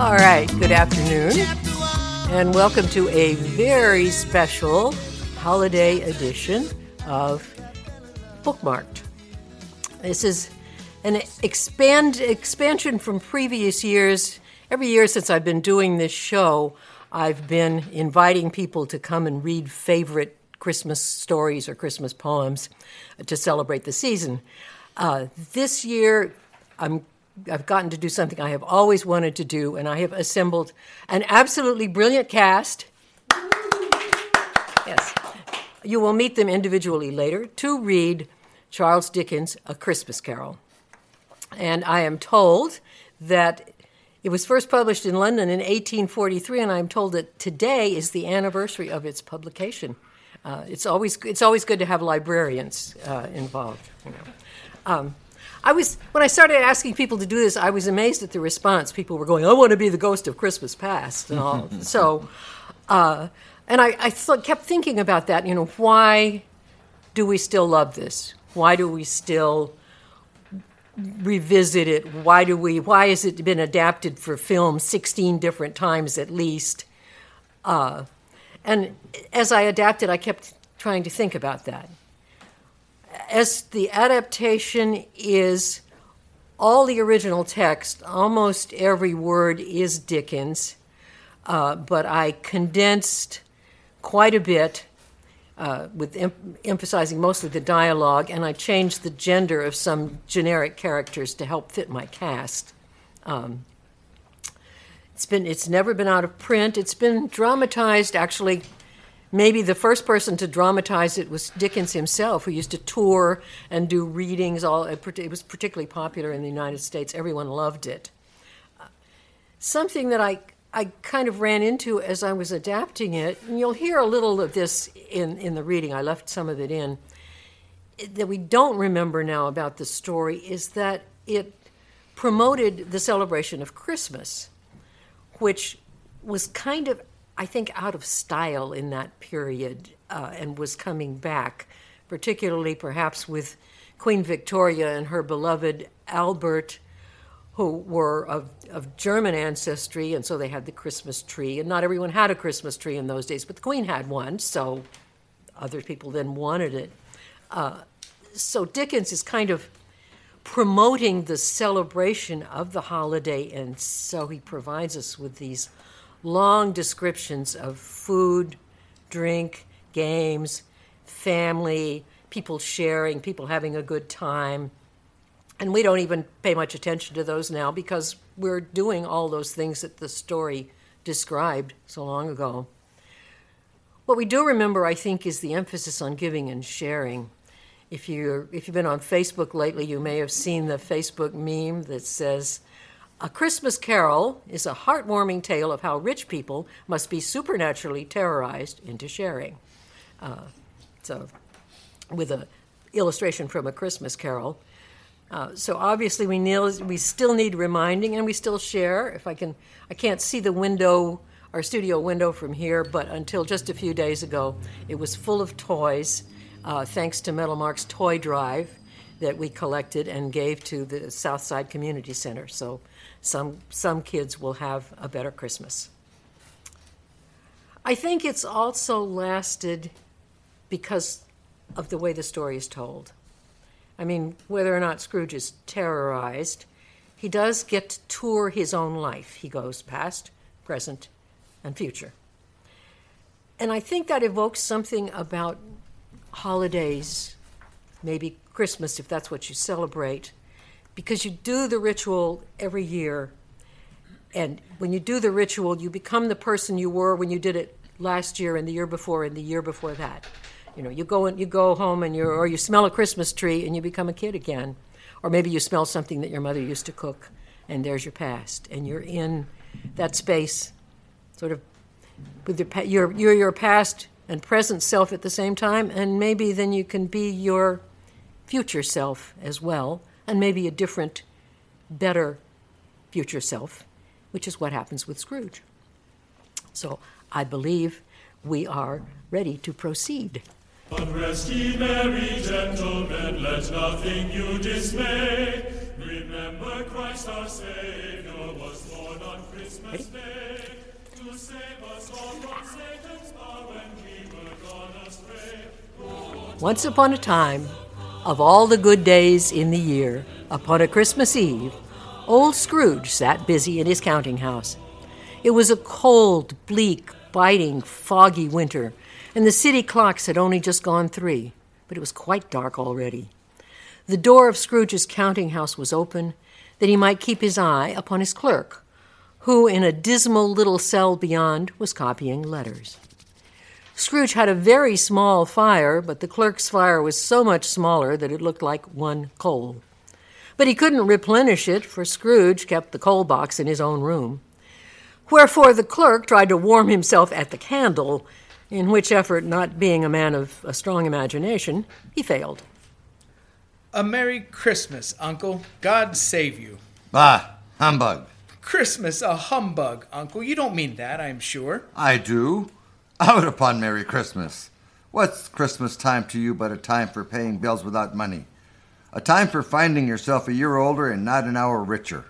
All right, good afternoon, and welcome to a very special holiday edition of Bookmarked. This is an expand expansion from previous years. Every year since I've been doing this show, I've been inviting people to come and read favorite Christmas stories or Christmas poems to celebrate the season. Uh, this year, I'm I've gotten to do something I have always wanted to do, and I have assembled an absolutely brilliant cast. Yes. You will meet them individually later to read Charles Dickens' A Christmas Carol. And I am told that it was first published in London in 1843, and I'm told that today is the anniversary of its publication. Uh, it's always it's always good to have librarians uh, involved. You know. Um, I was when I started asking people to do this, I was amazed at the response. People were going, "I want to be the ghost of Christmas past," and all. so, uh, and I, I th- kept thinking about that. You know, why do we still love this? Why do we still revisit it? Why do we? Why has it been adapted for film sixteen different times at least? And as I adapted, I kept trying to think about that. As the adaptation is all the original text, almost every word is Dickens, uh, but I condensed quite a bit uh, with em- emphasizing mostly the dialogue, and I changed the gender of some generic characters to help fit my cast. Um, it's been it's never been out of print. It's been dramatized actually. Maybe the first person to dramatize it was Dickens himself, who used to tour and do readings. All uh, it was particularly popular in the United States. Everyone loved it. Something that I I kind of ran into as I was adapting it, and you'll hear a little of this in, in the reading, I left some of it in, that we don't remember now about the story is that it promoted the celebration of Christmas, which was kind of, I think, out of style in that period uh, and was coming back, particularly perhaps with Queen Victoria and her beloved Albert who were of, of German ancestry, and so they had the Christmas tree. And not everyone had a Christmas tree in those days, but the Queen had one, so other people then wanted it. Uh, so Dickens is kind of promoting the celebration of the holiday, and so he provides us with these long descriptions of food, drink, games, family, people sharing, people having a good time. And we don't even pay much attention to those now because we're doing all those things that the story described so long ago. What we do remember, I think, is the emphasis on giving and sharing. If, you if you've been on Facebook lately, you may have seen the Facebook meme that says, A Christmas Carol is a heartwarming tale of how rich people must be supernaturally terrorized into sharing. Uh, so, with an illustration from A Christmas Carol. Uh, so obviously we we still need reminding, and we still share. If I can, I can't see the window, our studio window from here, but until just a few days ago, it was full of toys, uh, thanks to Metalmark's toy drive that we collected and gave to the Southside Community Center. So some some kids will have a better Christmas. I think it's also lasted because of the way the story is told. I mean, whether or not Scrooge is terrorized, he does get to tour his own life. He goes past, present, and future. And I think that evokes something about holidays, maybe Christmas if that's what you celebrate, because you do the ritual every year. And when you do the ritual, you become the person you were when you did it last year and the year before and the year before that. You know, you go and you go home and you or you smell a Christmas tree and you become a kid again, or maybe you smell something that your mother used to cook, and there's your past, and you're in that space, sort of with your your your, your past and present self at the same time, and maybe then you can be your future self as well, and maybe a different, better future self, which is what happens with Scrooge. So I believe we are ready to proceed But rest ye merry gentlemen, let nothing you dismay. Remember Christ our Savior was born on Christmas Day to save us all from Satan's power Once upon a time, of all the good days in the year, upon a Christmas Eve, old Scrooge sat busy in his counting house. It was a cold, bleak, biting, foggy winter, and the city clocks had only just gone three, but it was quite dark already. The door of Scrooge's counting house was open, that he might keep his eye upon his clerk, who, in a dismal little cell beyond, was copying letters. Scrooge had a very small fire, but the clerk's fire was so much smaller that it looked like one coal. But he couldn't replenish it, for Scrooge kept the coal box in his own room. Wherefore the clerk tried to warm himself at the candle, in which effort, not being a man of a strong imagination, he failed. A Merry Christmas, Uncle. God save you. Bah, humbug. Christmas a humbug, Uncle. You don't mean that, I'm sure. I do. Out upon Merry Christmas. What's Christmas time to you but a time for paying bills without money? A time for finding yourself a year older and not an hour richer.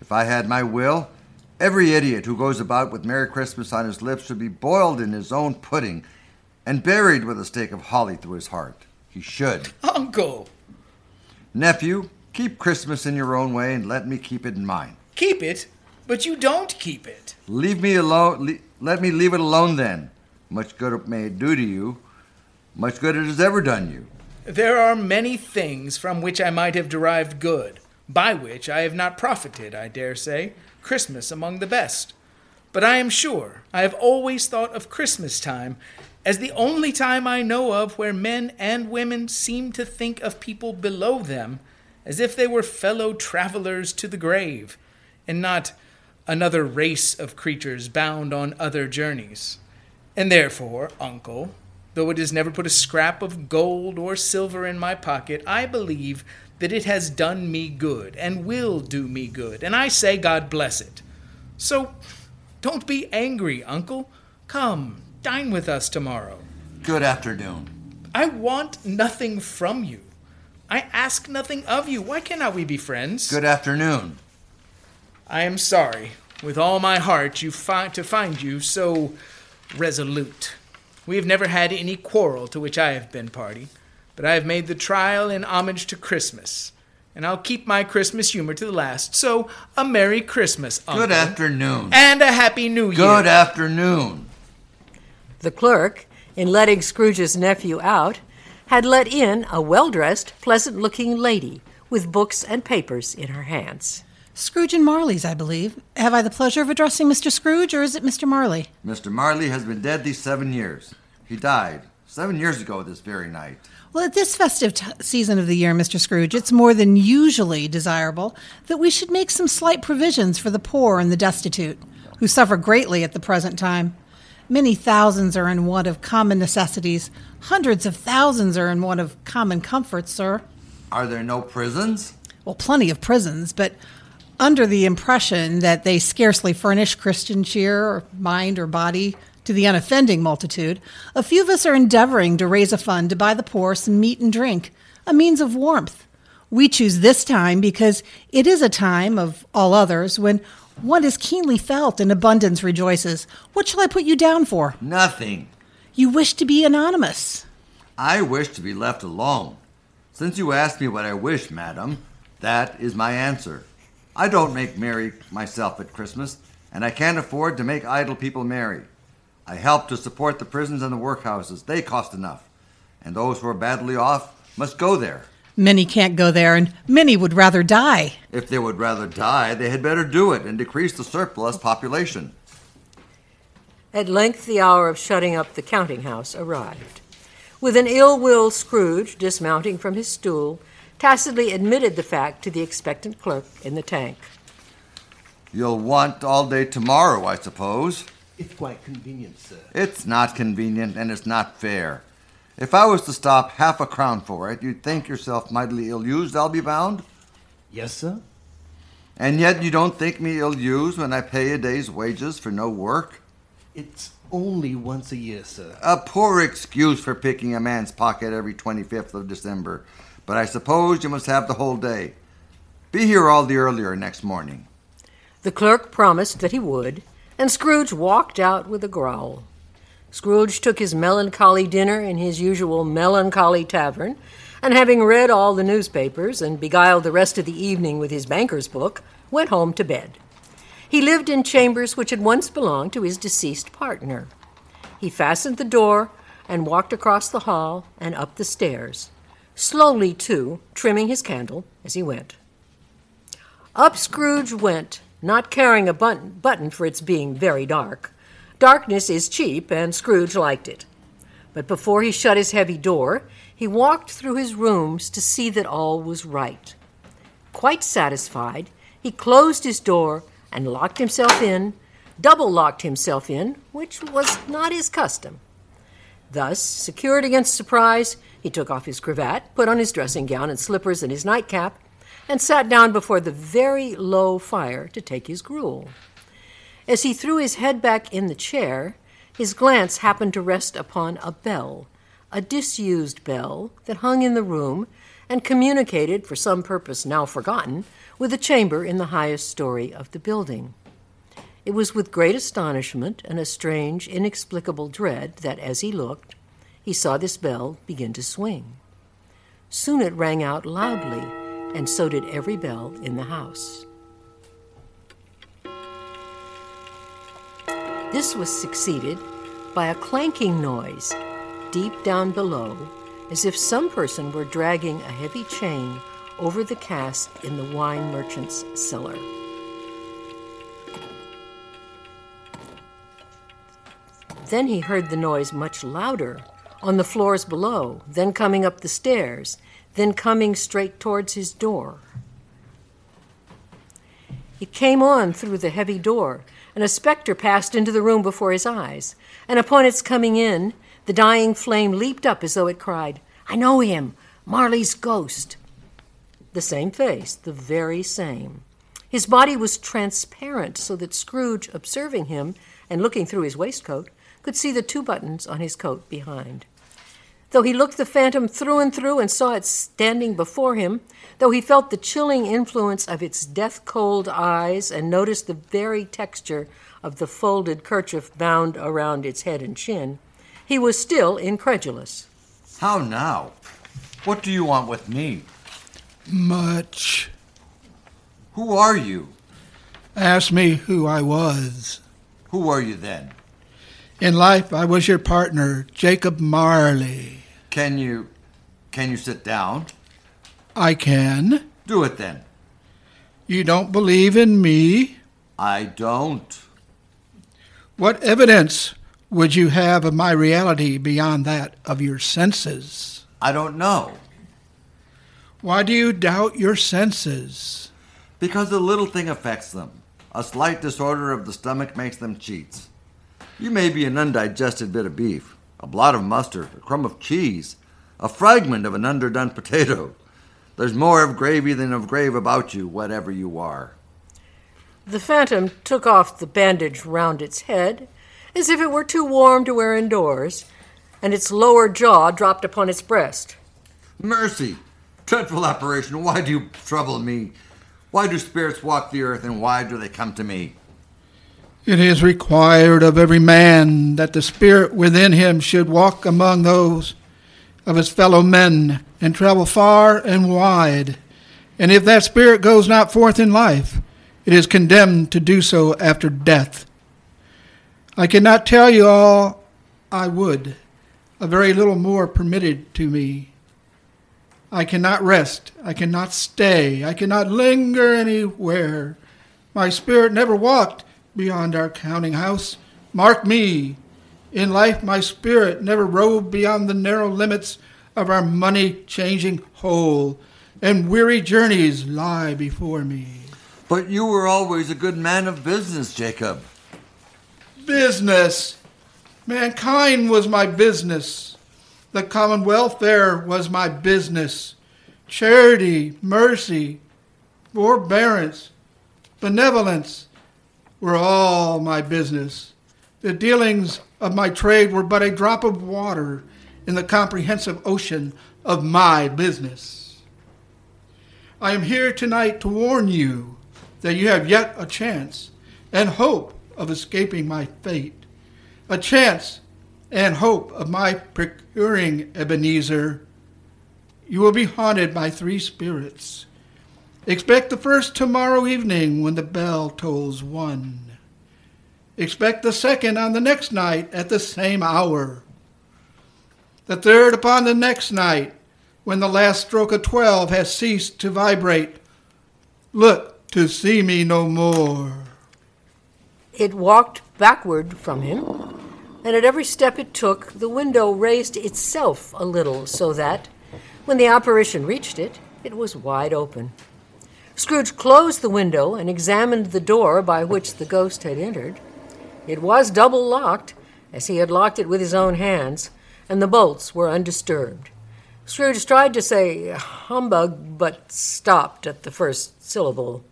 If I had my will, every idiot who goes about with Merry Christmas on his lips should be boiled in his own pudding and buried with a stake of holly through his heart. He should. Uncle, Nephew, keep Christmas in your own way and let me keep it in mine. keep it, but you don't keep it. Leave me alone. Le- let me leave it alone then. Much good it may do to you, much good it has ever done you. There are many things from which I might have derived good, by which I have not profited, I dare say, Christmas among the best. But I am sure I have always thought of Christmas time as the only time I know of where men and women seem to think of people below them as if they were fellow travelers to the grave, and not another race of creatures bound on other journeys. And therefore, uncle, though it has never put a scrap of gold or silver in my pocket, I believe that it has done me good and will do me good, and I say God bless it. So don't be angry, uncle. Come, dine with us tomorrow. Good afternoon. I want nothing from you. I ask nothing of you. Why cannot we be friends? Good afternoon. I am sorry, with all my heart, you fi- to find you so resolute. We have never had any quarrel to which I have been party, but I have made the trial in homage to Christmas, and I'll keep my Christmas humor to the last. So, a Merry Christmas, Uncle. Good afternoon. And a Happy New Year. Good afternoon. The clerk, in letting Scrooge's nephew out, had let in a well dressed, pleasant looking lady with books and papers in her hands. Scrooge and Marley's, I believe. Have I the pleasure of addressing Mr. Scrooge, or is it Mr. Marley? Mr. Marley has been dead these seven years. He died seven years ago this very night. Well, at this festive t- season of the year, Mr. Scrooge, it's more than usually desirable that we should make some slight provisions for the poor and the destitute, who suffer greatly at the present time. Many thousands are in want of common necessities. Hundreds of thousands are in want of common comforts, sir. Are there no prisons? well, plenty of prisons, but under the impression that they scarcely furnish Christian cheer, or mind, or body to the unoffending multitude, a few of us are endeavoring to raise a fund to buy the poor some meat and drink, a means of warmth. We choose this time because it is a time of all others when one is keenly felt and abundance rejoices. What shall I put you down for? Nothing. You wish to be anonymous. I wish to be left alone. Since you ask me what I wish, madam, that is my answer. I don't make merry myself at Christmas, and I can't afford to make idle people merry. I help to support the prisons and the workhouses. They cost enough. And those who are badly off must go there. Many can't go there, and many would rather die. If they would rather die, they had better do it and decrease the surplus population. At length, the hour of shutting up the counting house arrived. With an ill will, Scrooge, dismounting from his stool, tacitly admitted the fact to the expectant clerk in the tank. You'll want all day tomorrow, I suppose. It's quite convenient, sir. It's not convenient and it's not fair. If I was to stop half a crown for it, you'd think yourself mightily ill used, I'll be bound. Yes, sir? And yet you don't think me ill used when I pay a day's wages for no work? It's only once a year, sir. A poor excuse for picking a man's pocket every 25th of December. But I suppose you must have the whole day. Be here all the earlier next morning. The clerk promised that he would, and Scrooge walked out with a growl. Scrooge took his melancholy dinner in his usual melancholy tavern, and having read all the newspapers and beguiled the rest of the evening with his banker's book, went home to bed. He lived in chambers which had once belonged to his deceased partner. He fastened the door and walked across the hall and up the stairs, slowly, too, trimming his candle as he went. Up Scrooge went, not caring a button, button for its being very dark. Darkness is cheap, and Scrooge liked it. But before he shut his heavy door, he walked through his rooms to see that all was right. Quite satisfied, he closed his door and locked himself in, double locked himself in, which was not his custom. Thus, secured against surprise, he took off his cravat, put on his dressing gown and slippers and his nightcap, and sat down before the very low fire to take his gruel. As he threw his head back in the chair, his glance happened to rest upon a bell, a disused bell that hung in the room and communicated, for some purpose now forgotten, with a chamber in the highest story of the building. It was with great astonishment and a strange, inexplicable dread that, as he looked, he saw this bell begin to swing. Soon it rang out loudly, and so did every bell in the house. This was succeeded by a clanking noise deep down below, as if some person were dragging a heavy chain over the cask in the wine merchant's cellar. Then he heard the noise much louder on the floors below, then coming up the stairs, then coming straight towards his door. It came on through the heavy door, and a spectre passed into the room before his eyes. And upon its coming in, the dying flame leaped up as though it cried, I know him, Marley's ghost. The same face, the very same. His body was transparent, so that Scrooge, observing him and looking through his waistcoat, could see the two buttons on his coat behind. Though he looked the phantom through and through and saw it standing before him, though he felt the chilling influence of its death cold eyes and noticed the very texture of the folded kerchief bound around its head and chin, he was still incredulous. How now? What do you want with me? Much. Who are you? Ask me who I was. Who are you then? In life, I was your partner, Jacob Marley. Can you can you sit down? I can. Do it then. You don't believe in me? I don't. What evidence would you have of my reality beyond that of your senses? I don't know. Why do you doubt your senses? Because a little thing affects them. A slight disorder of the stomach makes them cheats. You may be an undigested bit of beef, a blot of mustard, a crumb of cheese, a fragment of an underdone potato. There's more of gravy than of grave about you, whatever you are. The phantom took off the bandage round its head, as if it were too warm to wear indoors, and its lower jaw dropped upon its breast. Mercy! Dreadful apparition, why do you trouble me? Why do spirits walk the earth, and why do they come to me? It is required of every man that the spirit within him should walk among those of his fellow men and travel far and wide. And if that spirit goes not forth in life, it is condemned to do so after death. I cannot tell you all I would, a very little more permitted to me. I cannot rest, I cannot stay, I cannot linger anywhere. My spirit never walked beyond our counting house. Mark me, in life my spirit never roved beyond the narrow limits of our money changing hole, and weary journeys lie before me. But you were always a good man of business, Jacob. Business! Mankind was my business. The common welfare was my business. Charity, mercy, forbearance, benevolence were all my business. The dealings of my trade were but a drop of water in the comprehensive ocean of my business. I am here tonight to warn you that you have yet a chance and hope of escaping my fate, a chance and hope of my procuring Ebenezer. You will be haunted by three spirits. Expect the first tomorrow evening when the bell tolls one. Expect the second on the next night at the same hour. The third upon the next night when the last stroke of twelve has ceased to vibrate. Look to see me no more. It walked backward from him, and at every step it took, the window raised itself a little so that, when the apparition reached it, it was wide open. Scrooge closed the window and examined the door by which the ghost had entered. It was double locked, as he had locked it with his own hands, and the bolts were undisturbed. Scrooge tried to say humbug, but stopped at the first syllable.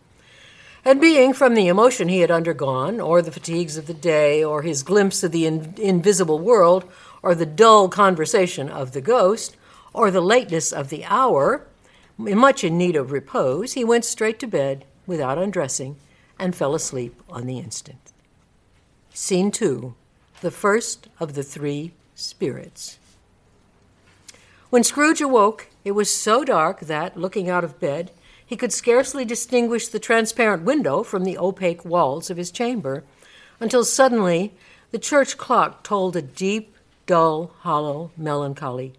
And being, from the emotion he had undergone, or the fatigues of the day, or his glimpse of the in- invisible world, or the dull conversation of the ghost, or the lateness of the hour, much in need of repose, he went straight to bed without undressing and fell asleep on the instant. Scene two the first of the three spirits. When Scrooge awoke, it was so dark that, looking out of bed, he could scarcely distinguish the transparent window from the opaque walls of his chamber, until suddenly the church clock tolled a deep, dull, hollow, melancholy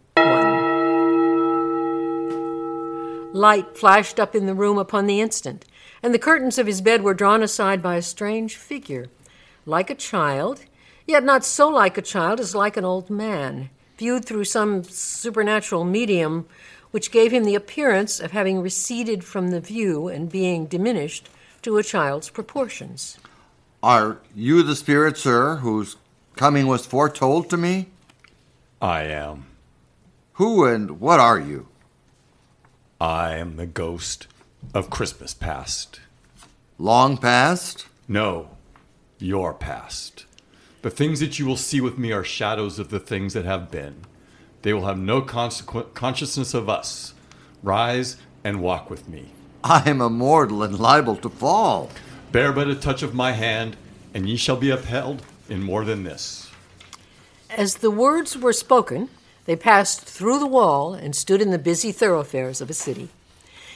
Light flashed up in the room upon the instant, and the curtains of his bed were drawn aside by a strange figure, like a child, yet not so like a child as like an old man, viewed through some supernatural medium which gave him the appearance of having receded from the view and being diminished to a child's proportions. Are you the spirit, sir, whose coming was foretold to me? I am. Who and what are you? I am the ghost of Christmas past. Long past? No, your past. The things that you will see with me are shadows of the things that have been. They will have no consequent consciousness of us. Rise and walk with me. I am immortal and liable to fall. Bear but a touch of my hand, and ye shall be upheld in more than this. As the words were spoken, they passed through the wall and stood in the busy thoroughfares of a city.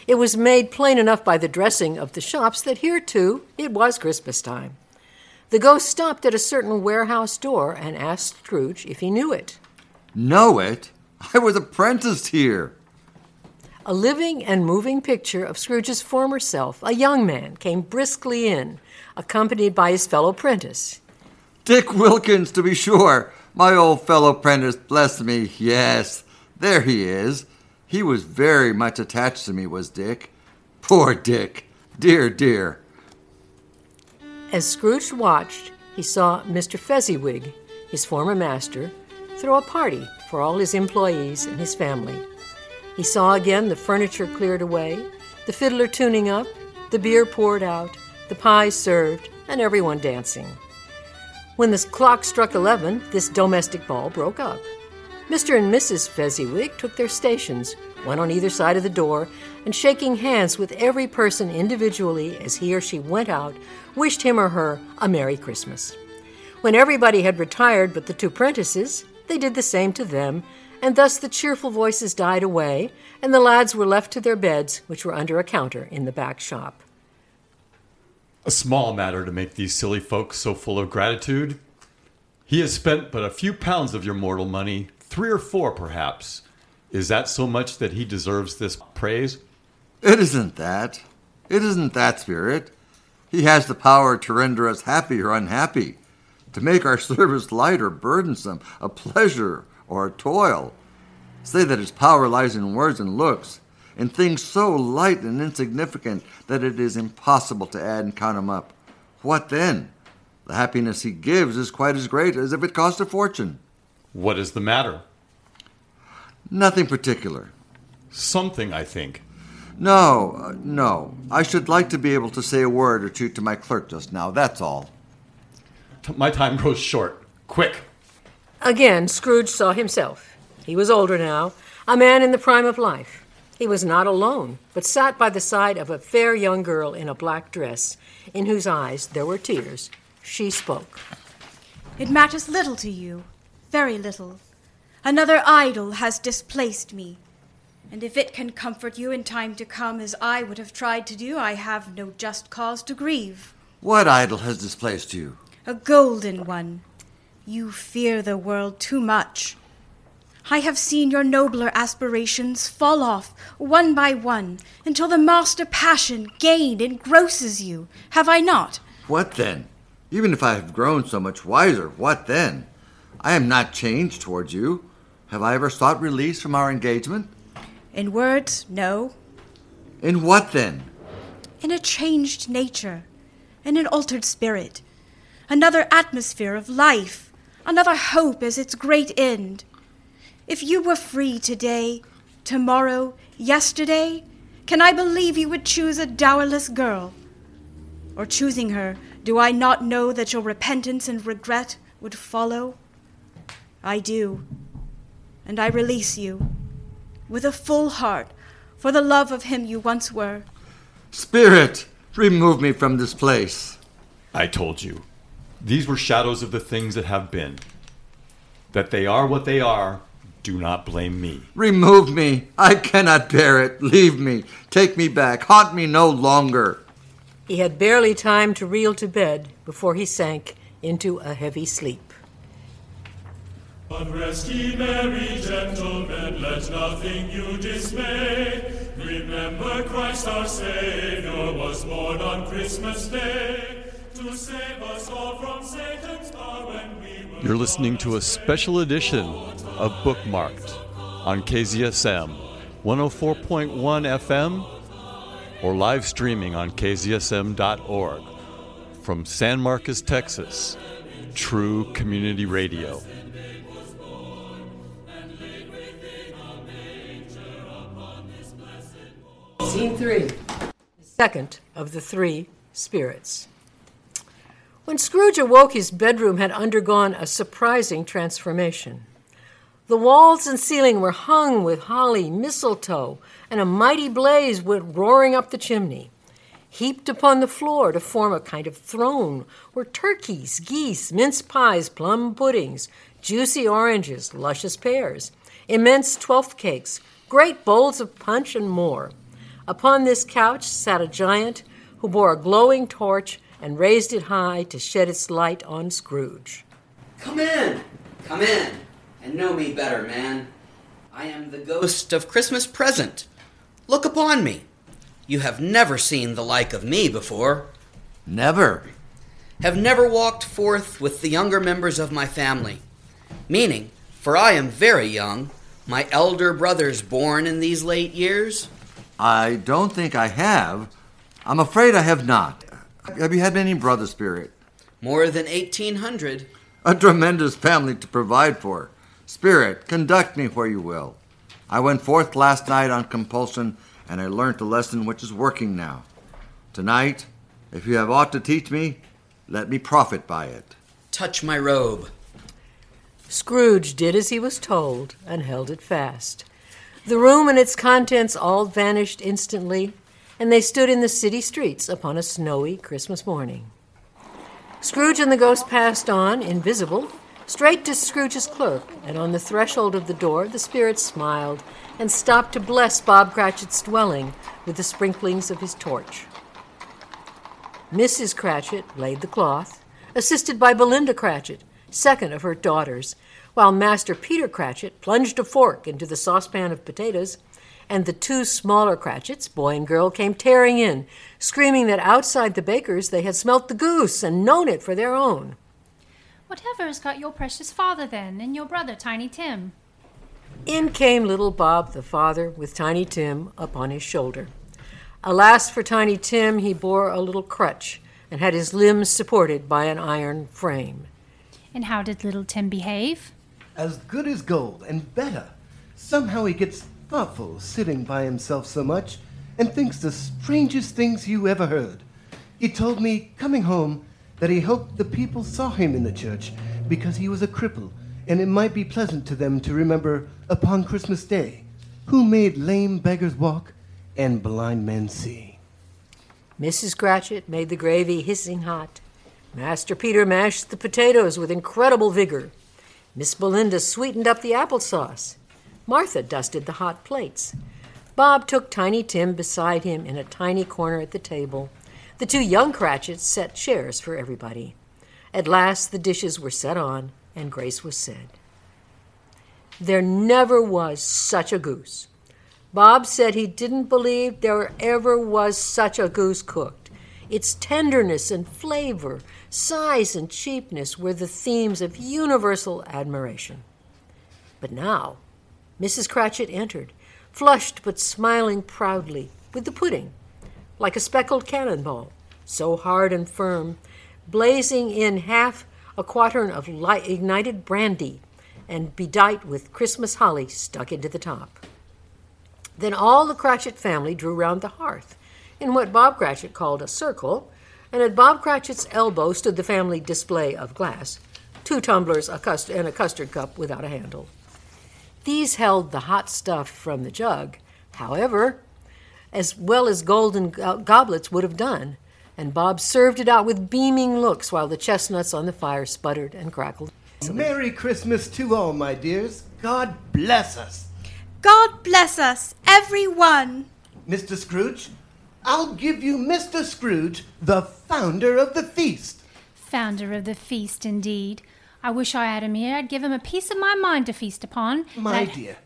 It was made plain enough by the dressing of the shops that here, too, it was Christmas time. The ghost stopped at a certain warehouse door and asked Scrooge if he knew it. Know it? I was apprenticed here. A living and moving picture of Scrooge's former self, a young man, came briskly in, accompanied by his fellow apprentice. Dick Wilkins, to be sure. My old fellow apprentice, bless me. Yes, there he is. He was very much attached to me, was Dick. Poor Dick. Dear, dear. As Scrooge watched, he saw Mr. Fezziwig, his former master, throw a party for all his employees and his family. He saw again the furniture cleared away, the fiddler tuning up, the beer poured out, the pies served, and everyone dancing. When the clock struck eleven, this domestic ball broke up. Mr. and Mrs. Fezziwig took their stations, one on either side of the door, and shaking hands with every person individually as he or she went out, wished him or her a Merry Christmas. When everybody had retired but the two prentices, they did the same to them, and thus the cheerful voices died away, and the lads were left to their beds, which were under a counter in the back shop. A small matter to make these silly folks so full of gratitude. He has spent but a few pounds of your mortal money, three or four perhaps. Is that so much that he deserves this praise? It isn't that. It isn't that, Spirit. He has the power to render us happy or unhappy, to make our service light or burdensome, a pleasure or a toil. Say that his power lies in words and looks, in things so light and insignificant that it is impossible to add and count them up. What then? The happiness he gives is quite as great as if it cost a fortune. What is the matter? Nothing particular. Something, I think. No, uh, no. I should like to be able to say a word or two to my clerk just now, that's all. t- my time grows short. Quick. Again, Scrooge saw himself. He was older now, a man in the prime of life. He was not alone, but sat by the side of a fair young girl in a black dress, in whose eyes there were tears. She spoke. It matters little to you, very little. Another idol has displaced me. And if it can comfort you in time to come as I would have tried to do, I have no just cause to grieve. What idol has displaced you? A golden one. You fear the world too much. I have seen your nobler aspirations fall off one by one until the master passion gained engrosses you. Have I not? What then? Even if I have grown so much wiser, what then? I am not changed towards you. Have I ever sought release from our engagement? In words, no. In what then? In a changed nature, in an altered spirit, another atmosphere of life, another hope as its great end. If you were free today, tomorrow, yesterday, can I believe you would choose a dowerless girl? Or choosing her, do I not know that your repentance and regret would follow? I do. And I release you, with a full heart, for the love of him you once were. Spirit, remove me from this place. I told you. These were shadows of the things that have been. That they are what they are, do not blame me. Remove me. I cannot bear it. Leave me. Take me back. Haunt me no longer. He had barely time to reel to bed before he sank into a heavy sleep. Unrest ye merry gentlemen, let nothing you dismay. Remember Christ our Savior was born on Christmas Day to save us all from Satan's power when we were You're listening to a special edition of Bookmarked on KZSM 104.1 FM or live streaming on kzsm.org from San Marcos, Texas. True Community Radio. Scene three. Second of the three spirits. When Scrooge awoke, his bedroom had undergone a surprising transformation. The walls and ceiling were hung with holly, mistletoe, and a mighty blaze went roaring up the chimney. Heaped upon the floor to form a kind of throne were turkeys, geese, mince pies, plum puddings, juicy oranges, luscious pears, immense twelfth cakes, great bowls of punch, and more. Upon this couch sat a giant who bore a glowing torch and raised it high to shed its light on Scrooge. Come in, come in, and know me better, man. I am the ghost of Christmas present. Look upon me. You have never seen the like of me before. Never. Have never walked forth with the younger members of my family. Meaning, for I am very young, my elder brothers born in these late years. I don't think I have. I'm afraid I have not. Have you had any brother spirit? More than 1800. A tremendous family to provide for. Spirit, conduct me where you will. I went forth last night on compulsion, and I learnt a lesson which is working now. Tonight, if you have aught to teach me, let me profit by it. Touch my robe. Scrooge did as he was told and held it fast. The room and its contents all vanished instantly, and they stood in the city streets upon a snowy Christmas morning. Scrooge and the ghost passed on, invisible, straight to Scrooge's clerk, and on the threshold of the door the spirit smiled and stopped to bless Bob Cratchit's dwelling with the sprinklings of his torch. Mrs. Cratchit laid the cloth, assisted by Belinda Cratchit, second of her daughters, while Master Peter Cratchit plunged a fork into the saucepan of potatoes, and the two smaller Cratchits, boy and girl, came tearing in, screaming that outside the baker's they had smelt the goose and known it for their own. Whatever has got your precious father then, and your brother Tiny Tim? In came little Bob the father with Tiny Tim upon his shoulder. Alas for Tiny Tim, he bore a little crutch and had his limbs supported by an iron frame. And how did little Tim behave? As good as gold, and better. Somehow he gets thoughtful sitting by himself so much, and thinks the strangest things you ever heard. He told me, coming home, that he hoped the people saw him in the church because he was a cripple, and it might be pleasant to them to remember upon Christmas Day who made lame beggars walk and blind men see. Mrs. Cratchit made the gravy hissing hot. Master Peter mashed the potatoes with incredible vigor. Miss Belinda sweetened up the applesauce. Martha dusted the hot plates. Bob took Tiny Tim beside him in a tiny corner at the table. The two young Cratchits set chairs for everybody. At last the dishes were set on, and grace was said. There never was such a goose. Bob said he didn't believe there ever was such a goose cooked. Its tenderness and flavor, size and cheapness were the themes of universal admiration. But now, Mrs. Cratchit entered, flushed but smiling proudly, with the pudding, like a speckled cannonball, so hard and firm, blazing in half a quartern of light ignited brandy and bedight with Christmas holly stuck into the top. Then all the Cratchit family drew round the hearth in what Bob Cratchit called a circle, and at Bob Cratchit's elbow stood the family display of glass two tumblers a cust- and a custard cup without a handle. These held the hot stuff from the jug, however, as well as golden goblets would have done, and Bob served it out with beaming looks while the chestnuts on the fire sputtered and crackled. Merry Christmas to all, my dears. God bless us. God bless us, every one. Mr. Scrooge, I'll give you Mr. Scrooge, the founder of the feast. Founder of the feast, indeed. I wish I had him here. I'd give him a piece of my mind to feast upon. My and dear,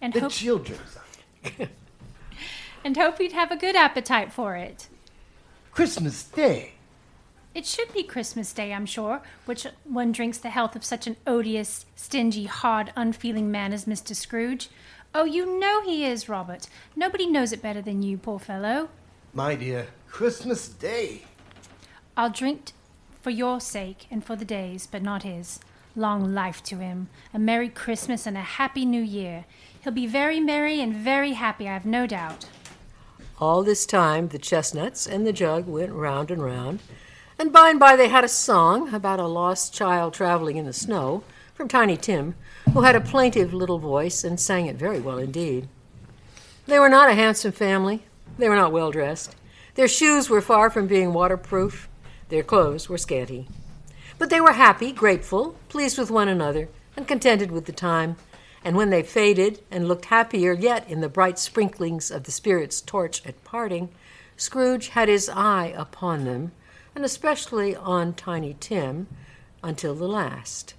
And the hope, children's and hope he'd have a good appetite for it. Christmas Day. It should be Christmas Day, I'm sure, which one drinks the health of such an odious, stingy, hard, unfeeling man as Mr. Scrooge. Oh, you know he is, Robert. Nobody knows it better than you, poor fellow. My dear, Christmas Day. I'll drink for your sake and for the days, but not his. Long life to him, a Merry Christmas and a Happy New Year. He'll be very merry and very happy, I have no doubt. All this time, the chestnuts and the jug went round and round, and by and by they had a song about a lost child traveling in the snow from Tiny Tim, who had a plaintive little voice and sang it very well indeed. They were not a handsome family. They were not well dressed. Their shoes were far from being waterproof. Their clothes were scanty. But they were happy, grateful, pleased with one another, and contented with the time. And when they faded and looked happier yet in the bright sprinklings of the Spirit's torch at parting, Scrooge had his eye upon them, and especially on Tiny Tim, until the last.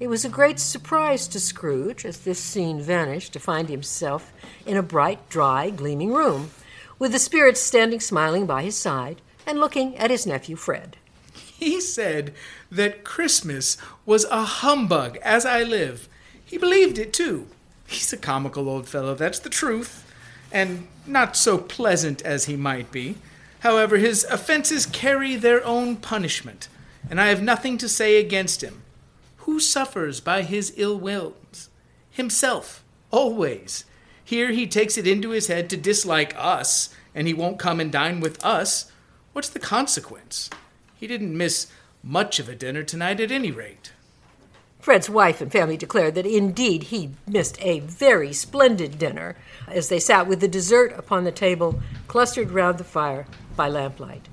It was a great surprise to Scrooge as this scene vanished to find himself in a bright, dry, gleaming room, with the Spirit standing smiling by his side and looking at his nephew Fred. He said that Christmas was a humbug, as I live. He believed it too. He's a comical old fellow, that's the truth, and not so pleasant as he might be. However, his offenses carry their own punishment, and I have nothing to say against him. Who suffers by his ill wills? Himself, always. Here he takes it into his head to dislike us, and he won't come and dine with us. What's the consequence? He didn't miss much of a dinner tonight at any rate. Fred's wife and family declared that indeed he missed a very splendid dinner as they sat with the dessert upon the table, clustered round the fire by lamplight.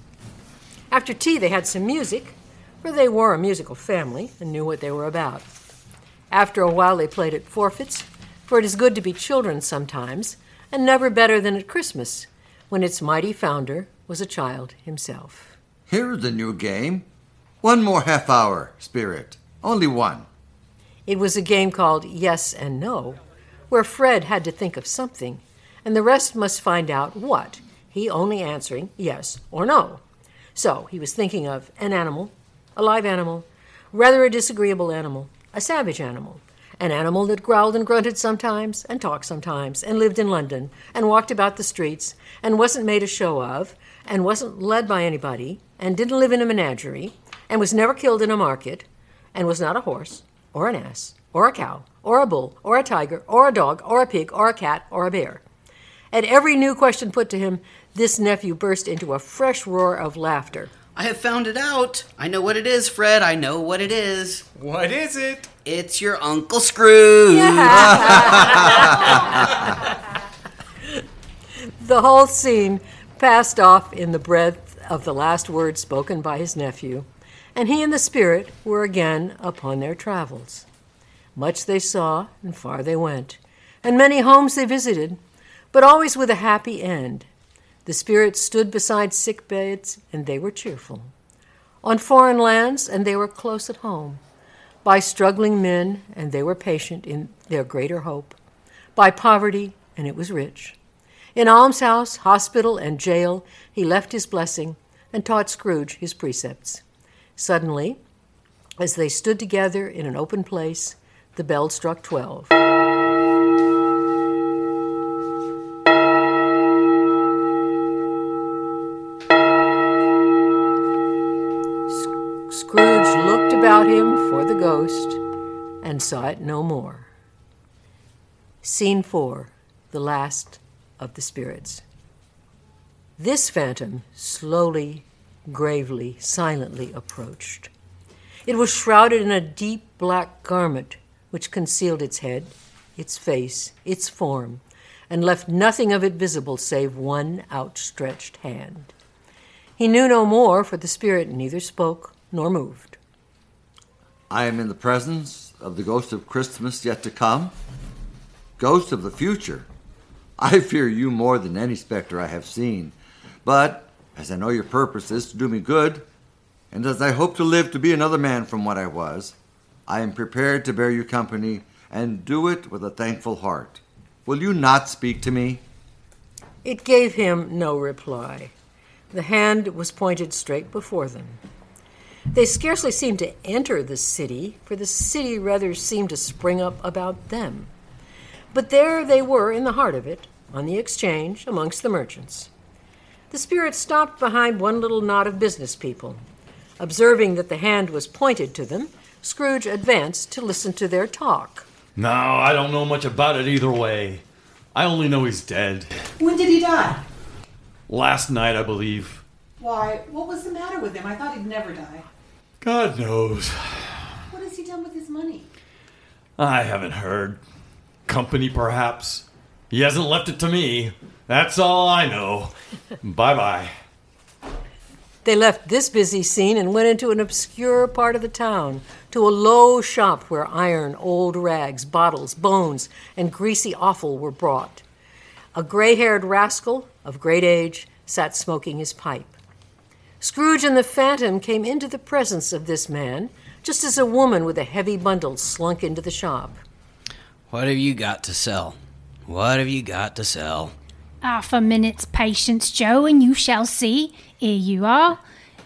After tea, they had some music, for they were a musical family and knew what they were about. After a while, they played at forfeits, for it is good to be children sometimes, and never better than at Christmas, when its mighty founder was a child himself. Here's the new game. One more half hour, Spirit. Only one. It was a game called Yes and No, where Fred had to think of something, and the rest must find out what, he only answering yes or no. So he was thinking of an animal, a live animal, rather a disagreeable animal, a savage animal, an animal that growled and grunted sometimes, and talked sometimes, and lived in London, and walked about the streets, and wasn't made a show of, and wasn't led by anybody, and didn't live in a menagerie, and was never killed in a market, and was not a horse, or an ass, or a cow, or a bull, or a tiger, or a dog, or a pig, or a cat, or a bear. At every new question put to him, This nephew burst into a fresh roar of laughter. I have found it out. I know what it is, Fred. I know what it is. What is it? It's your Uncle Scrooge. Yeah. The whole scene passed off in the breath of the last words spoken by his nephew, and he and the spirit were again upon their travels. Much they saw, and far they went, and many homes they visited, but always with a happy end. The spirit stood beside sick beds, and they were cheerful. On foreign lands, and they were close at home. By struggling men, and they were patient in their greater hope. By poverty, and it was rich. In almshouse, hospital, and jail, he left his blessing and taught Scrooge his precepts. Suddenly, as they stood together in an open place, the bell struck twelve. Scrooge looked about him for the ghost and saw it no more. Scene four The Last of the Spirits. This phantom slowly, gravely, silently approached. It was shrouded in a deep black garment which concealed its head, its face, its form, and left nothing of it visible save one outstretched hand. He knew no more, for the spirit neither spoke nor moved. I am in the presence of the ghost of Christmas yet to come, ghost of the future. I fear you more than any specter I have seen, but as I know your purpose is to do me good, and as I hope to live to be another man from what I was, I am prepared to bear you company and do it with a thankful heart. Will you not speak to me? It gave him no reply. The hand was pointed straight before them. They scarcely seemed to enter the city, for the city rather seemed to spring up about them. But there they were in the heart of it, on the exchange, amongst the merchants. The spirit stopped behind one little knot of business people. Observing that the hand was pointed to them, Scrooge advanced to listen to their talk. No, I don't know much about it either way. I only know he's dead. When did he die? Last night, I believe. Why, what was the matter with him? I thought he'd never die. God knows. What has he done with his money? I haven't heard. Company, perhaps. He hasn't left it to me. That's all I know. bye bye. They left this busy scene and went into an obscure part of the town, to a low shop where iron, old rags, bottles, bones, and greasy offal were brought. A gray haired rascal of great age sat smoking his pipe. Scrooge and the Phantom came into the presence of this man, just as a woman with a heavy bundle slunk into the shop. What have you got to sell? What have you got to sell? Half a minute's patience, Joe, and you shall see. Here you are.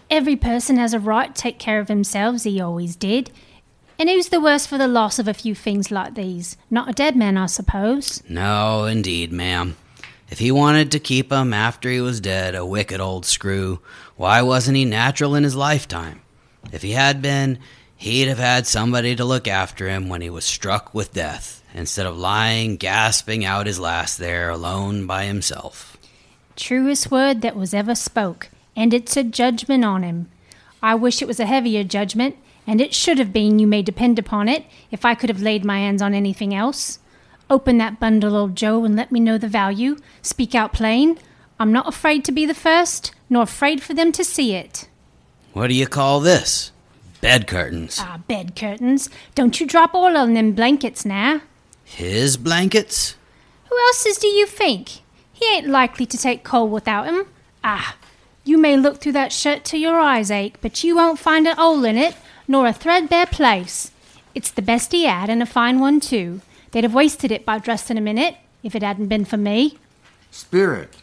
Every person has a right to take care of themselves, he always did. And who's the worse for the loss of a few things like these? Not a dead man, I suppose. No, indeed, ma'am. If he wanted to keep 'em after he was dead, a wicked old screw, why wasn't he natural in his lifetime? If he had been, he'd have had somebody to look after him when he was struck with death, instead of lying gasping out his last there alone by himself. Truest word that was ever spoke, and it's a judgment on him. I wish it was a heavier judgment, and it should have been, you may depend upon it, if I could have laid my hands on anything else. Open that bundle, old Joe, and let me know the value. Speak out plain. I'm not afraid to be the first, nor afraid for them to see it. What do you call this? Bed curtains. Ah, bed curtains. Don't you drop all on them blankets now. His blankets? Who else's do you think? He ain't likely to take cold without 'em. Ah, you may look through that shirt till your eyes ache, but you won't find a hole in it, nor a threadbare place. It's the best he had, and a fine one too. They'd have wasted it by dressing him in it, if it hadn't been for me. Spirit,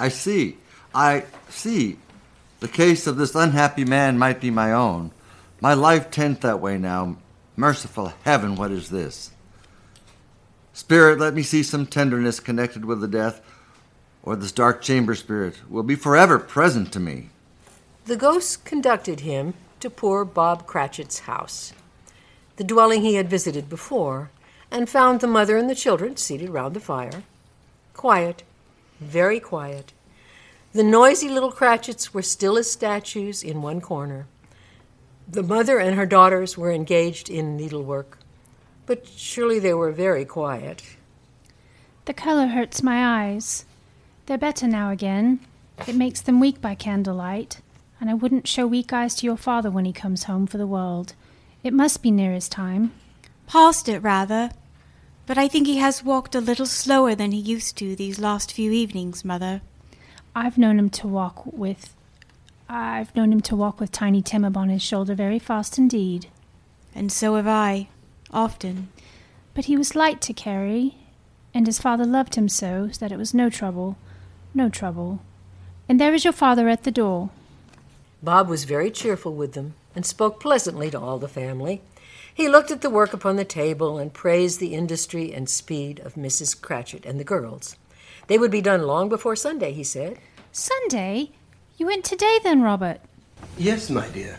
I see. I see. The case of this unhappy man might be my own. My life tends that way now. Merciful heaven, what is this? Spirit, let me see some tenderness connected with the death, or this dark chamber spirit will be forever present to me. The ghost conducted him to poor Bob Cratchit's house, the dwelling he had visited before, and found the mother and the children seated round the fire. Quiet, very quiet. The noisy little Cratchits were still as statues in one corner. The mother and her daughters were engaged in needlework, but surely they were very quiet. The color hurts my eyes. They're better now again. It makes them weak by candlelight, and I wouldn't show weak eyes to your father when he comes home for the world. It must be near his time. Past it, rather. But I think he has walked a little slower than he used to these last few evenings, Mother. I've known him to walk with. I've known him to walk with Tiny Tim upon his shoulder very fast indeed. And so have I, often. But he was light to carry, and his father loved him so that it was no trouble, no trouble. And there is your father at the door. Bob was very cheerful with them and spoke pleasantly to all the family. He looked at the work upon the table and praised the industry and speed of Mrs. Cratchit and the girls. They would be done long before Sunday, he said. Sunday? You went today then, Robert? Yes, my dear.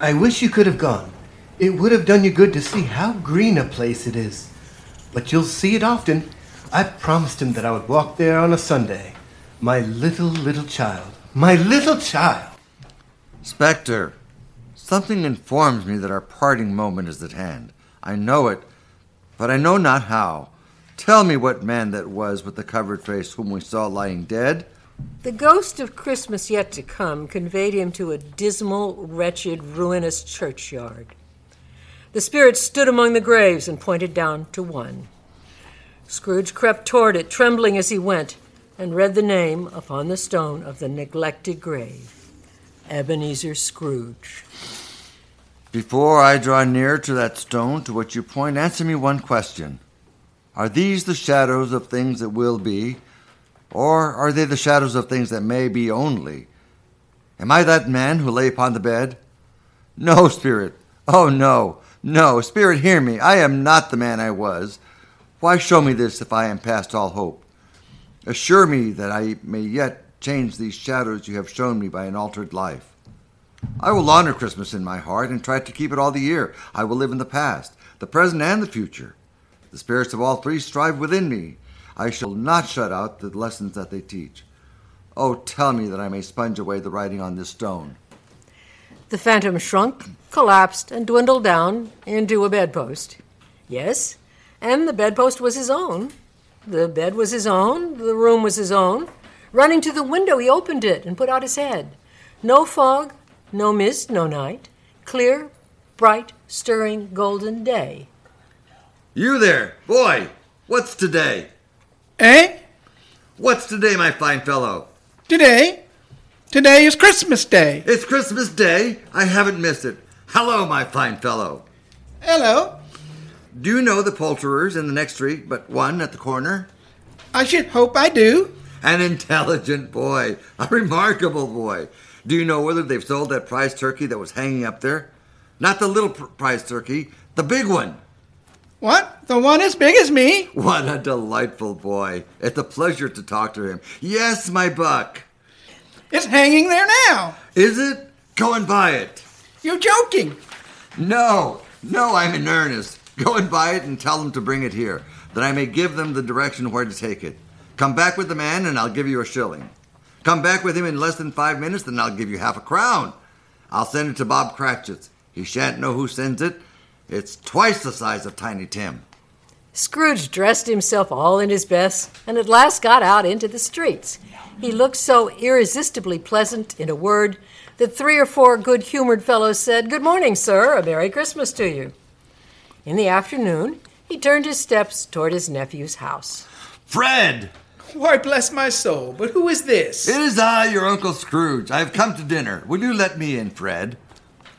I wish you could have gone. It would have done you good to see how green a place it is. But you'll see it often. I promised him that I would walk there on a Sunday. My little, little child. My little child! Spectre, something informs me that our parting moment is at hand. I know it, but I know not how. Tell me what man that was with the covered face whom we saw lying dead. The ghost of Christmas yet to come conveyed him to a dismal, wretched, ruinous churchyard. The spirit stood among the graves and pointed down to one. Scrooge crept toward it, trembling as he went, and read the name upon the stone of the neglected grave Ebenezer Scrooge. Before I draw near to that stone to which you point, answer me one question. Are these the shadows of things that will be, or are they the shadows of things that may be only? Am I that man who lay upon the bed? No, Spirit. Oh, no, no. Spirit, hear me. I am not the man I was. Why show me this if I am past all hope? Assure me that I may yet change these shadows you have shown me by an altered life. I will honor Christmas in my heart and try to keep it all the year. I will live in the past, the present, and the future. The spirits of all three strive within me. I shall not shut out the lessons that they teach. Oh, tell me that I may sponge away the writing on this stone. The phantom shrunk, collapsed, and dwindled down into a bedpost. Yes, and the bedpost was his own. The bed was his own, the room was his own. Running to the window, he opened it and put out his head. No fog, no mist, no night. Clear, bright, stirring, golden day. You there, boy! What's today? Eh? What's today, my fine fellow? Today? Today is Christmas Day. It's Christmas Day. I haven't missed it. Hello, my fine fellow. Hello. Do you know the poulterers in the next street, but one at the corner? I should hope I do. An intelligent boy, a remarkable boy. Do you know whether they've sold that prize turkey that was hanging up there? Not the little pr- prize turkey, the big one. What? The one as big as me? What a delightful boy. It's a pleasure to talk to him. Yes, my buck. It's hanging there now. Is it? Go and buy it. You're joking. No, no, I'm in earnest. Go and buy it and tell them to bring it here, that I may give them the direction where to take it. Come back with the man, and I'll give you a shilling. Come back with him in less than five minutes, and I'll give you half a crown. I'll send it to Bob Cratchit's. He shan't know who sends it. It's twice the size of Tiny Tim. Scrooge dressed himself all in his best and at last got out into the streets. He looked so irresistibly pleasant, in a word, that three or four good humored fellows said, Good morning, sir, a Merry Christmas to you. In the afternoon, he turned his steps toward his nephew's house. Fred! Why, bless my soul, but who is this? It is I, your Uncle Scrooge. I have come to dinner. Will you let me in, Fred?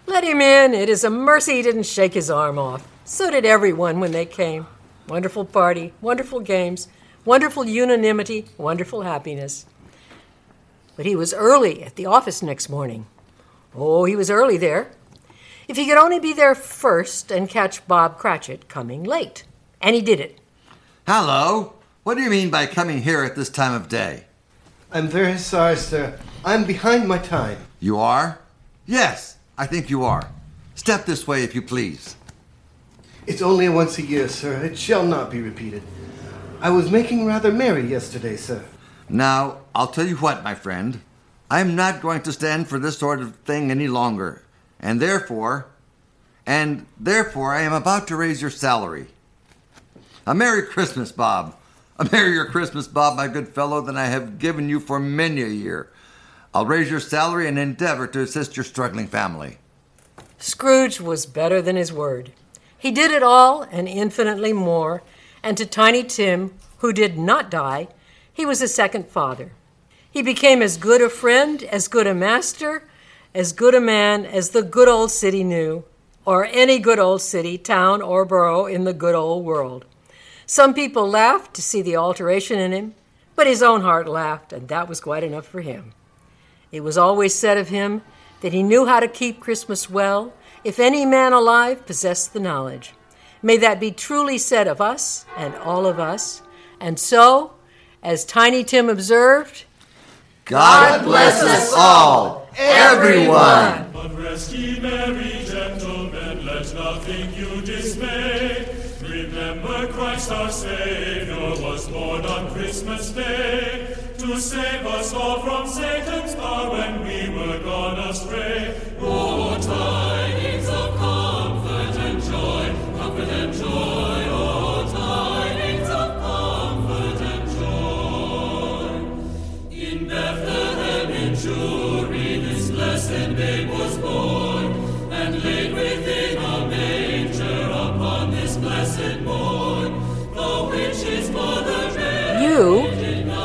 Let him in. It is a mercy he didn't shake his arm off. So did everyone when they came. Wonderful party, wonderful games, wonderful unanimity, wonderful happiness. But he was early at the office next morning. Oh, he was early there. If he could only be there first and catch Bob Cratchit coming late. And he did it. Hello. What do you mean by coming here at this time of day? I'm very sorry, sir. I'm behind my time. You are? Yes, I think you are. Step this way, if you please. It's only once a year, sir. It shall not be repeated. I was making rather merry yesterday, sir. Now, I'll tell you what, my friend. I'm not going to stand for this sort of thing any longer. And therefore, and therefore, I am about to raise your salary. A Merry Christmas, Bob. A merrier Christmas, Bob, my good fellow, than I have given you for many a year. I'll raise your salary and endeavor to assist your struggling family. Scrooge was better than his word. He did it all and infinitely more, and to Tiny Tim, who did not die, he was a second father. He became as good a friend, as good a master, as good a man as the good old city knew, or any good old city, town, or borough in the good old world. Some people laughed to see the alteration in him, but his own heart laughed, and that was quite enough for him. It was always said of him that he knew how to keep Christmas well, if any man alive possess the knowledge. May that be truly said of us and all of us. And so, as Tiny Tim observed, God bless us all, everyone. But rest ye merry gentlemen, let nothing you dismay. Remember Christ our Savior was born on Christmas Day to save us all from Satan's power when we were gone astray. Oh, tidings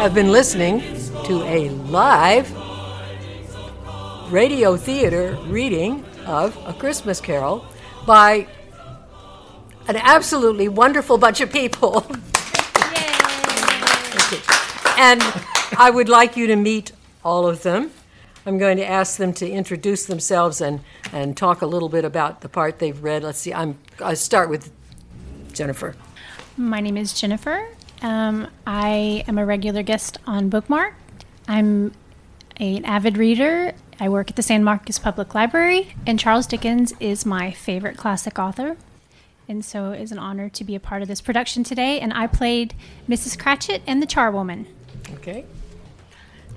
have been listening to a live radio theater reading of A Christmas Carol by an absolutely wonderful bunch of people. and I would like you to meet all of them. I'm going to ask them to introduce themselves and, and talk a little bit about the part they've read. Let's see, I'm, I'll start with Jennifer. My name is Jennifer. Um, I am a regular guest on Bookmark. I'm an avid reader. I work at the San Marcos Public Library, and Charles Dickens is my favorite classic author. And so it is an honor to be a part of this production today. And I played Mrs. Cratchit and the Charwoman. Okay.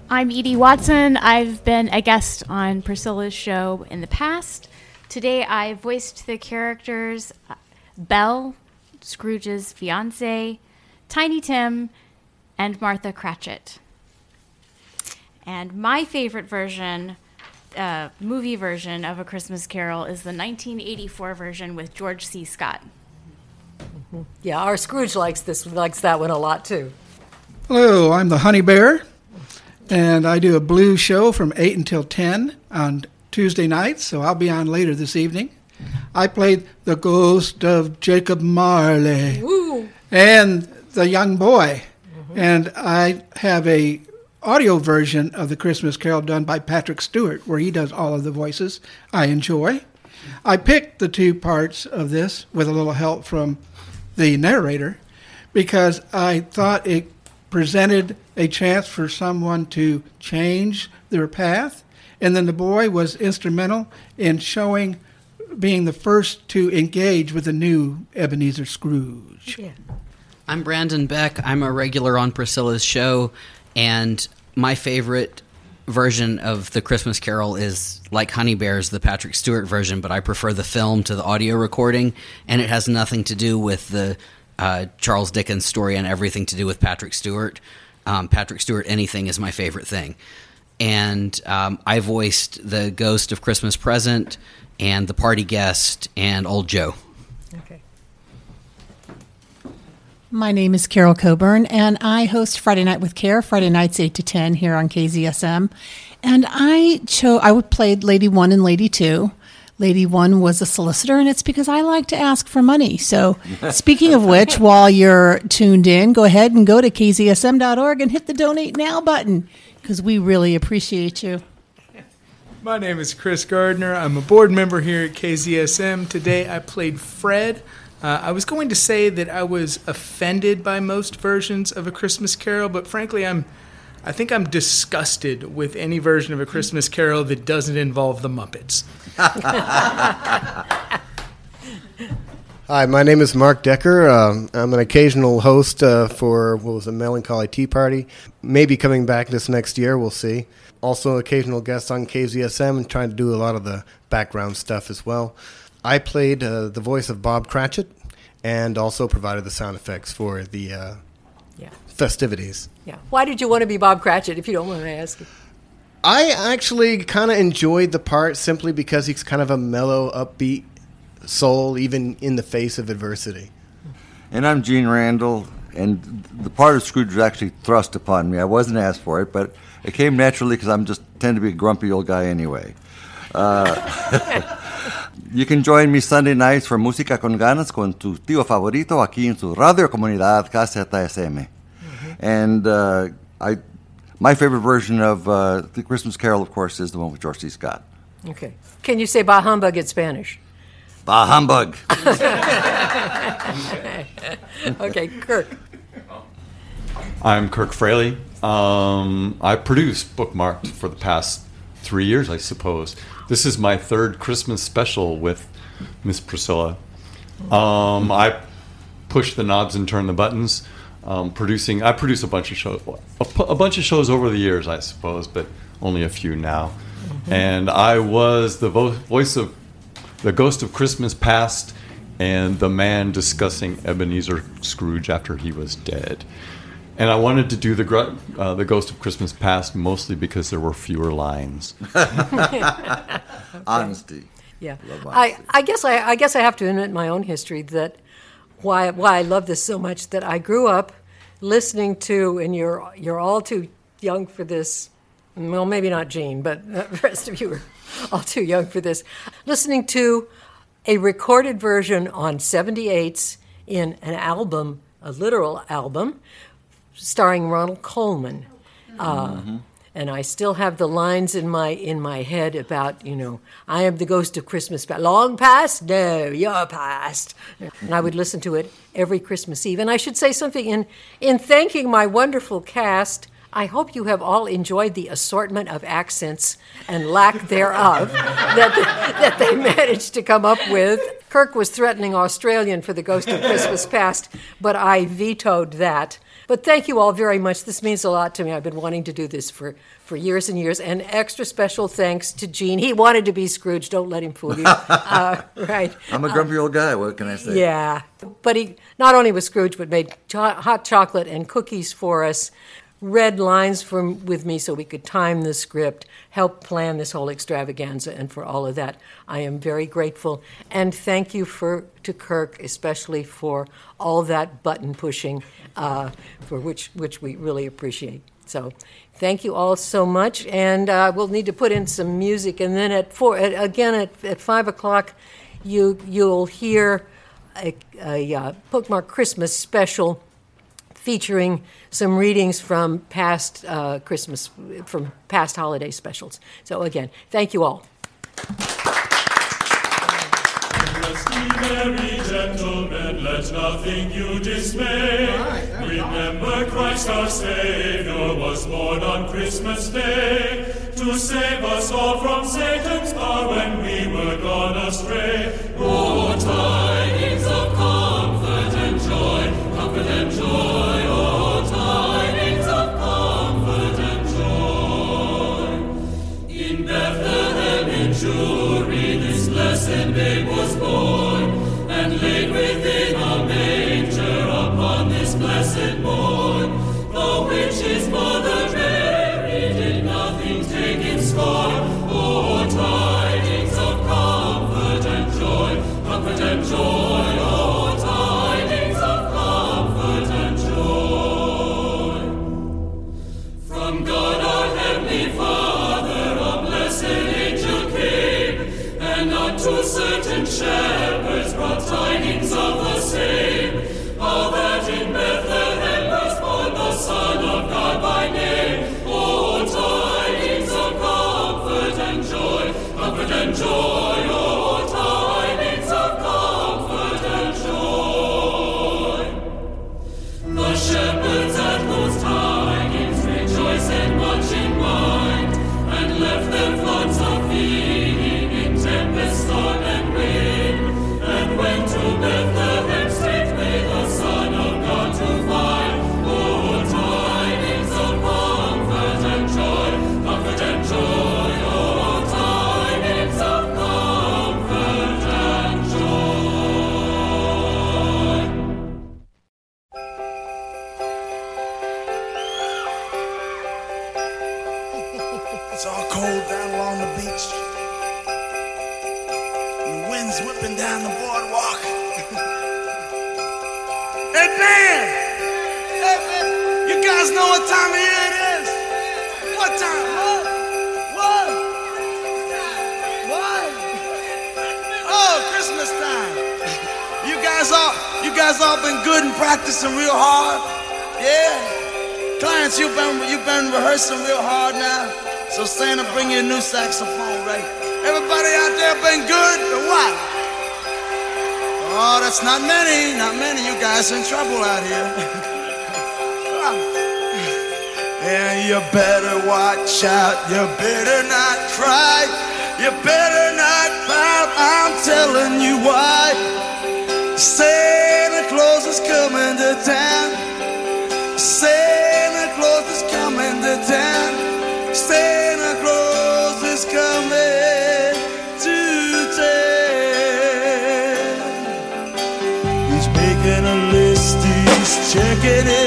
I'm Edie Watson. I've been a guest on Priscilla's show in the past. Today I voiced the characters uh, Belle, Scrooge's fiance, Tiny Tim, and Martha Cratchit. And my favorite version, uh, movie version of A Christmas Carol, is the 1984 version with George C. Scott. Yeah, our Scrooge likes this likes that one a lot too. Hello, I'm the Honey Bear, and I do a blues show from 8 until 10 on Tuesday nights, so I'll be on later this evening. I played the ghost of Jacob Marley Woo! and the young boy, and I have a audio version of the Christmas Carol done by Patrick Stewart, where he does all of the voices. I enjoy. I picked the two parts of this with a little help from the narrator because I thought it presented a chance for someone to change their path. And then the boy was instrumental in showing, being the first to engage with the new Ebenezer Scrooge. Yeah. I'm Brandon Beck. I'm a regular on Priscilla's show, and my favorite version of the Christmas Carol is like Honey Bears, the Patrick Stewart version, but I prefer the film to the audio recording, and it has nothing to do with the uh, Charles Dickens story and everything to do with Patrick Stewart. Um, Patrick Stewart, anything is my favorite thing. And um, I voiced the ghost of Christmas Present and the party guest and Old Joe. Okay. My name is Carol Coburn, and I host Friday Night with Care, Friday nights 8 to 10 here on KZSM. And I chose, I would played Lady 1 and Lady 2. Lady 1 was a solicitor, and it's because I like to ask for money. So, speaking of which, while you're tuned in, go ahead and go to kzsm.org and hit the donate now button because we really appreciate you. My name is Chris Gardner. I'm a board member here at KZSM. Today I played Fred. Uh, I was going to say that I was offended by most versions of A Christmas Carol, but frankly, I'm, I think I'm disgusted with any version of A Christmas Carol that doesn't involve the Muppets. Hi, my name is Mark Decker. Um, I'm an occasional host uh, for what was a Melancholy Tea Party. Maybe coming back this next year, we'll see. Also, occasional guest on KZSM and trying to do a lot of the background stuff as well. I played uh, the voice of Bob Cratchit and also provided the sound effects for the uh, Yeah. festivities. Yeah. Why did you want to be Bob Cratchit, if you don't mind me asking? I actually kind of enjoyed the part simply because he's kind of a mellow, upbeat soul, even in the face of adversity. And I'm Gene Randall, and the part of Scrooge was actually thrust upon me. I wasn't asked for it, but it came naturally because I'm just tend to be a grumpy old guy anyway. Uh, you can join me Sunday nights for Música con Ganas con tu tío favorito aquí en su radio comunidad KZSM. And uh, I, my favorite version of uh, the Christmas Carol, of course, is the one with George C. Scott. Okay. Can you say bah humbug in Spanish? Bah humbug! okay, Kirk. I'm Kirk Fraley. Um, I produced Bookmarked for the past three years, I suppose. This is my third Christmas special with Miss Priscilla. Um, I push the knobs and turn the buttons. Um, producing, I produce a bunch of shows, a, a bunch of shows over the years, I suppose, but only a few now. And I was the vo- voice of the Ghost of Christmas Past and the man discussing Ebenezer Scrooge after he was dead. And I wanted to do the uh, the Ghost of Christmas Past mostly because there were fewer lines. Honesty. Yeah, Love I, I guess I, I guess I have to admit my own history that why why I love this so much that I grew up listening to, and you're you're all too young for this. Well, maybe not Gene, but the rest of you are all too young for this. Listening to a recorded version on 78s in an album, a literal album, starring Ronald Colman. Uh, And I still have the lines in my in my head about you know I am the ghost of Christmas past. Long past? No, you're past. And I would listen to it every Christmas Eve. And I should say something in in thanking my wonderful cast. I hope you have all enjoyed the assortment of accents and lack thereof that, that they managed to come up with. Kirk was threatening Australian for the Ghost of Christmas Past, but I vetoed that. But thank you all very much. This means a lot to me. I've been wanting to do this for, for years and years. And extra special thanks to Gene. He wanted to be Scrooge. Don't let him fool you. Uh, right. I'm a grumpy old guy. What can I say? Yeah, but he not only was Scrooge, but made cho- hot chocolate and cookies for us, read lines from with me so we could time the script, help plan this whole extravaganza, and for all of that, I am very grateful. And thank you for to Kirk, especially for all that button pushing, uh, for which which we really appreciate. So. Thank you all so much, and uh, we'll need to put in some music. And then at four, at, again at, at five o'clock, you you'll hear a, a uh, bookmark Christmas special featuring some readings from past uh, Christmas, from past holiday specials. So again, thank you all. Merry gentlemen, let nothing you dismay. Remember Christ our Savior was born on Christmas Day to save us all from Satan's power when we were gone astray. Oh, tidings practicing real hard. Yeah. Clients, you've been you've been rehearsing real hard now. So Santa, bring your new saxophone, right? Everybody out there been good or what? Oh, that's not many, not many. You guys in trouble out here. Ah. and you better watch out. You better not cry. You better not pout. I'm telling you why. Say Claus is coming to town. Santa Claus is coming to town. Santa Claus is coming to town. He's making a list, he's checking it.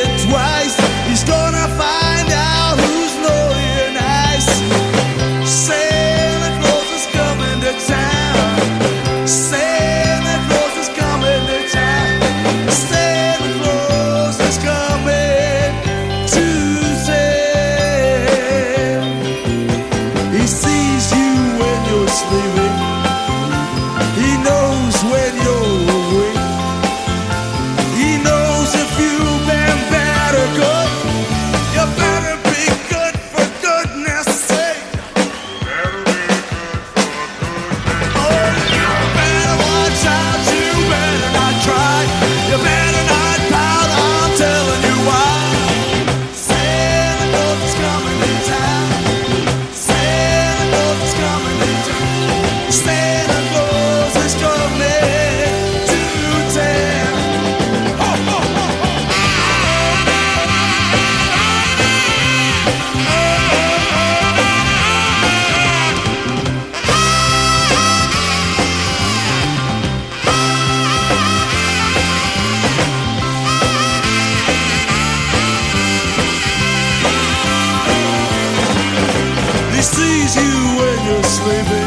sleeping.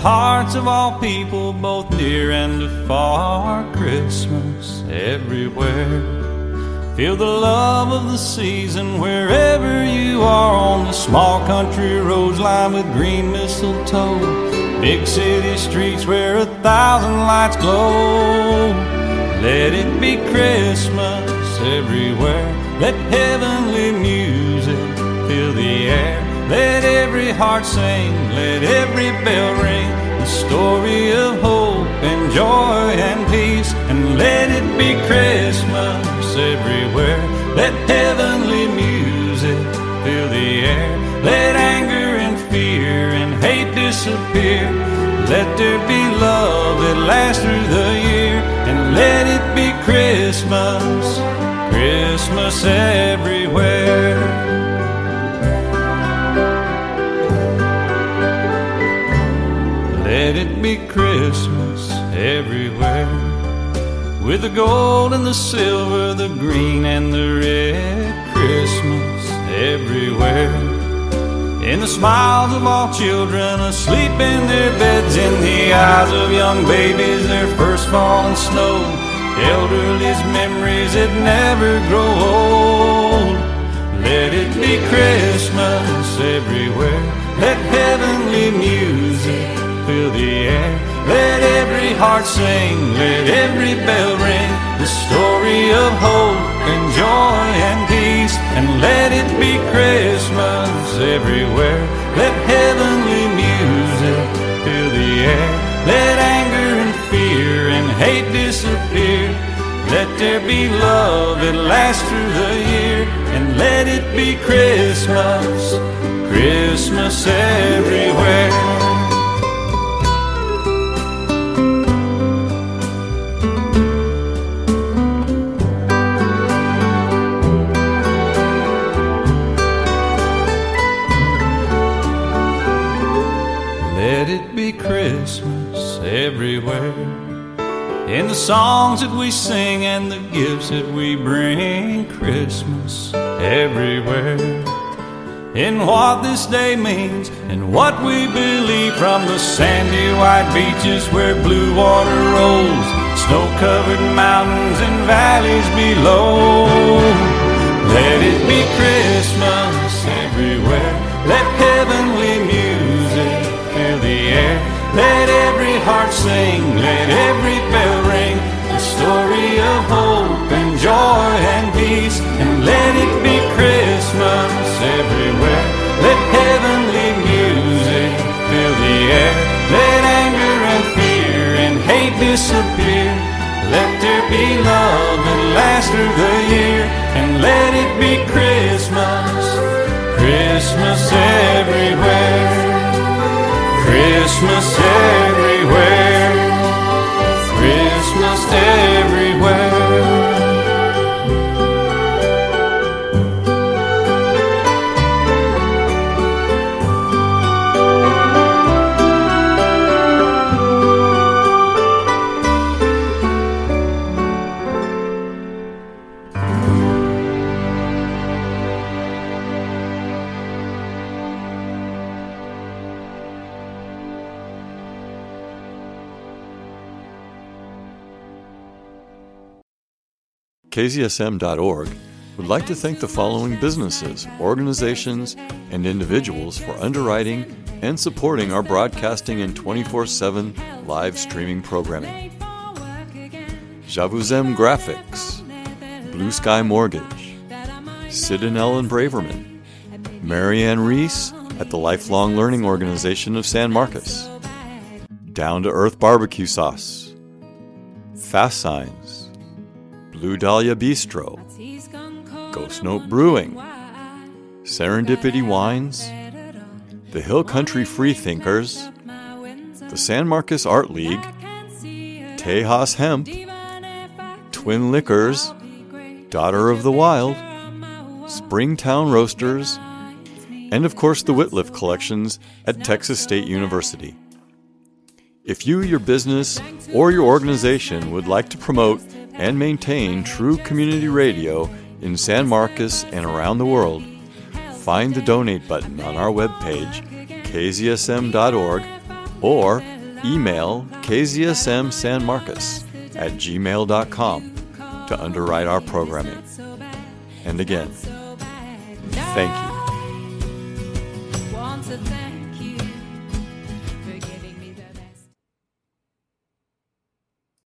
hearts of all people, both near and afar. Christmas everywhere. Feel the love of the season wherever you are on the small country roads lined with green mistletoe. Big city streets where a thousand lights glow. Let it be Christmas everywhere. Let heavenly music let every heart sing, let every bell ring. The story of hope and joy and peace. And let it be Christmas everywhere. Let heavenly music fill the air. Let anger and fear and hate disappear. Let there be love that lasts through the year. And let it be Christmas, Christmas everywhere. Be Christmas everywhere. With the gold and the silver, the green and the red. Christmas everywhere. In the smiles of all children asleep in their beds, in the eyes of young babies, their first falling snow. Elderly's memories that never grow old. Let it be Christmas everywhere. Let heavenly music fill the air. Let every heart sing, let every bell ring. The story of hope and joy and peace. And let it be Christmas everywhere. Let heavenly music fill the air. Let anger and fear and hate disappear. Let there be love that lasts through the year. And let it be Christmas, Christmas everywhere. Everywhere. In the songs that we sing and the gifts that we bring, Christmas everywhere. In what this day means and what we believe from the sandy white beaches where blue water rolls, snow covered mountains and valleys below. Let it be Christmas everywhere. Let heaven heavenly Let every heart sing, let every bell ring. The story of hope and joy and peace. And let it be Christmas everywhere. Let heavenly music fill the air. Let anger and fear and hate disappear. Let there be love that lasts through the year. And let it be Christmas, Christmas everywhere. Christmas everywhere. Christmas everywhere. KZSM.org would like to thank the following businesses, organizations, and individuals for underwriting and supporting our broadcasting and 24 7 live streaming programming. Javuzem Graphics, Blue Sky Mortgage, Sid and Ellen Braverman, Marianne Reese at the Lifelong Learning Organization of San Marcos, Down to Earth Barbecue Sauce, Fast Signs, Blue Dahlia Bistro, Ghost Note Brewing, Serendipity Wines, the Hill Country Freethinkers, the San Marcos Art League, Tejas Hemp, Twin Liquors, Daughter of the Wild, Springtown Roasters, and of course the Wittliff Collections at Texas State University. If you, your business, or your organization would like to promote and maintain true community radio in San Marcos and around the world, find the donate button on our webpage, kzsm.org, or email kzsmsanmarcos at gmail.com to underwrite our programming. And again, thank you.